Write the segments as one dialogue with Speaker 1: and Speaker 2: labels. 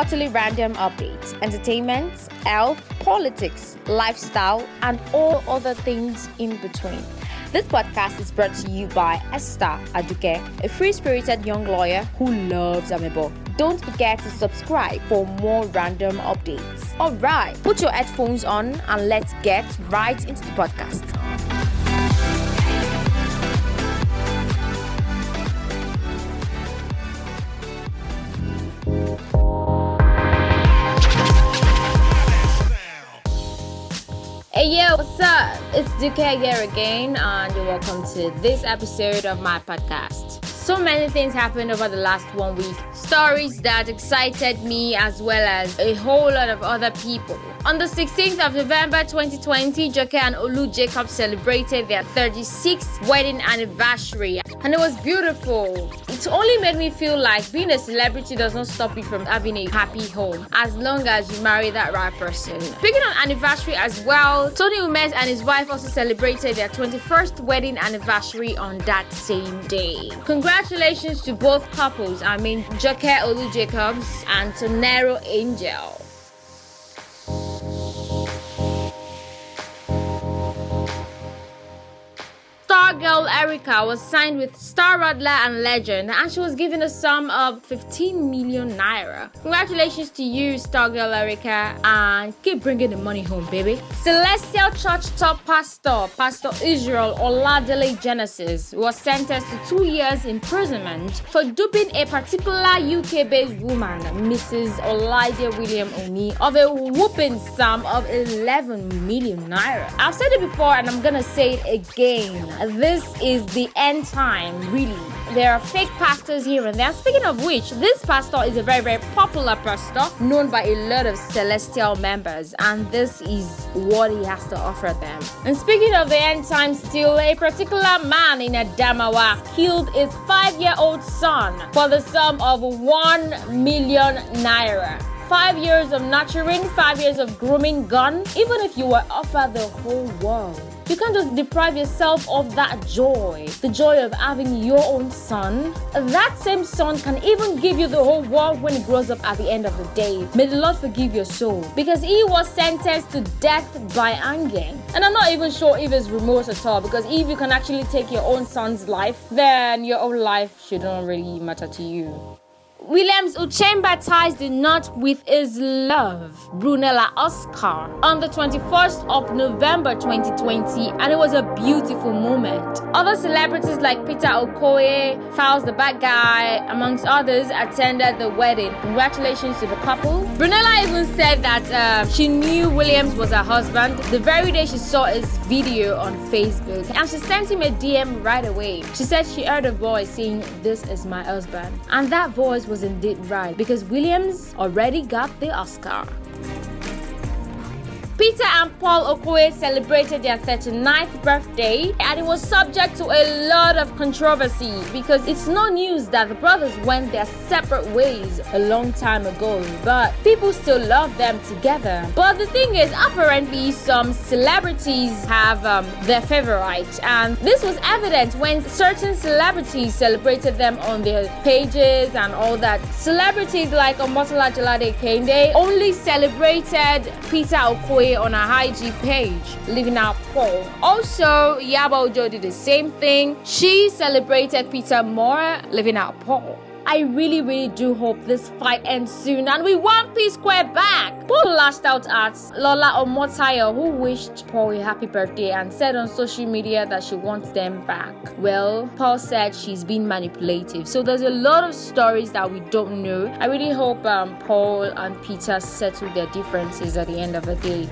Speaker 1: utterly random updates, entertainment, health, politics, lifestyle, and all other things in between. This podcast is brought to you by Esther Aduke, a free spirited young lawyer who loves Amebo. Don't forget to subscribe for more random updates. Alright, put your headphones on and let's get right into the podcast. Hey yo, what's up? It's Duke here again, and you're welcome to this episode of my podcast. So many things happened over the last one week. Stories that excited me as well as a whole lot of other people. On the 16th of November 2020, Joke and Olu Jacob celebrated their 36th wedding anniversary, and it was beautiful. It only made me feel like being a celebrity does not stop you from having a happy home as long as you marry that right person. Speaking of anniversary as well, Tony Umez and his wife also celebrated their 21st wedding anniversary on that same day. Congratulations to both couples, I mean Joke Olu Jacobs and Tonero Angel. Star girl Erica was signed with Star Rodler and Legend, and she was given a sum of 15 million naira. Congratulations to you, Star girl Erica, and keep bringing the money home, baby. Celestial Church top pastor, Pastor Israel Oladele Genesis, was sentenced to two years imprisonment for duping a particular UK-based woman, Mrs. Olaide William Oni, of a whooping sum of 11 million naira. I've said it before, and I'm gonna say it again this is the end time, really. There are fake pastors here and there. Speaking of which, this pastor is a very, very popular pastor known by a lot of celestial members, and this is what he has to offer them. And speaking of the end time, still, a particular man in Adamawa killed his five year old son for the sum of 1 million naira five years of nurturing, five years of grooming gone, even if you were offered the whole world. You can't just deprive yourself of that joy, the joy of having your own son. That same son can even give you the whole world when he grows up at the end of the day. May the Lord forgive your soul because he was sentenced to death by hanging. And I'm not even sure if it's remorse at all because if you can actually take your own son's life, then your own life shouldn't really matter to you. Williams Uchemba ties the knot with his love, Brunella Oscar, on the 21st of November 2020, and it was a beautiful moment. Other celebrities like Peter Okoye, Falz the Bad Guy, amongst others, attended the wedding. Congratulations to the couple. Brunella even said that uh, she knew Williams was her husband the very day she saw his video on Facebook, and she sent him a DM right away. She said she heard a voice saying, This is my husband, and that voice was indeed right because Williams already got the Oscar. Peter and Paul Okoye celebrated their 39th birthday and it was subject to a lot of controversy because it's no news that the brothers went their separate ways a long time ago, but people still love them together. But the thing is, apparently, some celebrities have um, their favorite, and this was evident when certain celebrities celebrated them on their pages and all that. Celebrities like Omotola Jalade Ekeinde only celebrated Peter Okoye on her IG page, leaving out Paul. Also, Iyabo Ojo did the same thing. She celebrated Peter Moore, leaving out Paul. I really, really do hope this fight ends soon and we want P Square back. Paul lashed out at Lola Omotayo, who wished Paul a happy birthday and said on social media that she wants them back. Well, Paul said she's been manipulative. So there's a lot of stories that we don't know. I really hope um, Paul and Peter settle their differences at the end of the day.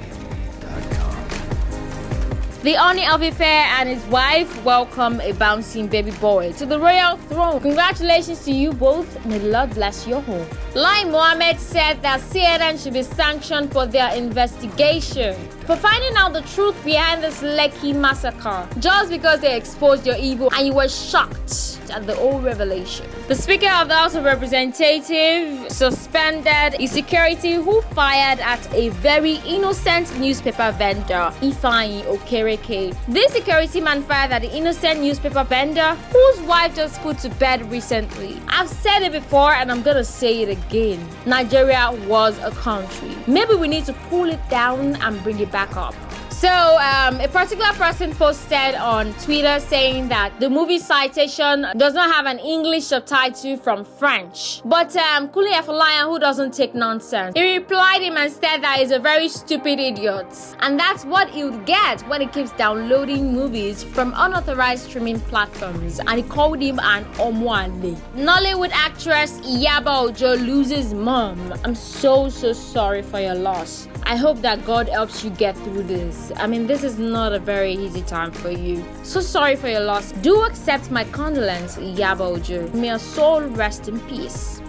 Speaker 1: The of Ife and his wife welcome a bouncing baby boy to the royal throne. Congratulations to you both. May the Lord bless your home. Lai Mohammed said that CNN should be sanctioned for their investigation for finding out the truth behind this Lekki massacre just because they exposed your evil and you were shocked at the old revelation. The Speaker of the House of Representatives suspended a security who fired at a very innocent newspaper vendor, Ifeanyi Okereke. This security man fired at the innocent newspaper vendor whose wife just put to bed recently. I've said it before and I'm gonna say it again. Nigeria was a country. Maybe we need to pull it down and bring it back up. So, um, a particular person posted on Twitter saying that the movie citation does not have an English subtitle from French. But um, Kunle Afolayan, who doesn't take nonsense, he replied him and said that he's a very stupid idiot. And that's what he'll get when he keeps downloading movies from unauthorized streaming platforms. And he called him an Omwale. Nollywood actress Iyabo Ojo loses mom. I'm so, so sorry for your loss. I hope that God helps you get through this. I mean, this is not a very easy time for you. So sorry for your loss. Do accept my condolence, Iyabo Ojo. May your soul rest in peace.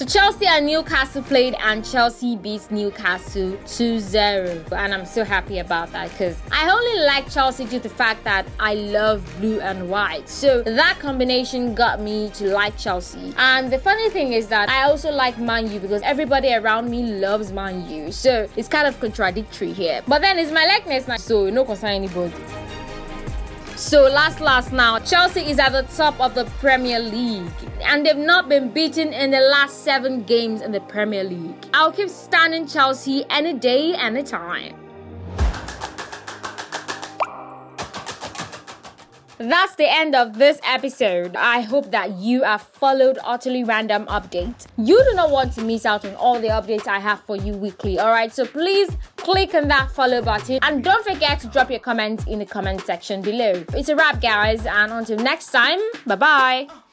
Speaker 1: So Chelsea and Newcastle played and Chelsea beats Newcastle 2-0 and I'm so happy about that because I only like Chelsea due to the fact that I love blue and white. So that combination got me to like Chelsea. And the funny thing is that I also like Man U because everybody around me loves Man U. So it's kind of contradictory here. But then it's my likeness now so no concern anybody. So last last now, Chelsea is at the top of the Premier League and they've not been beaten in the last 7 games in the Premier League. I'll keep standing Chelsea any day any time. That's the end of this episode. I hope that you have followed Utterly Random Update. You do not want to miss out on all the updates I have for you weekly, alright? So please click on that follow button and don't forget to drop your comments in the comment section below. It's a wrap, guys, and until next time, bye bye.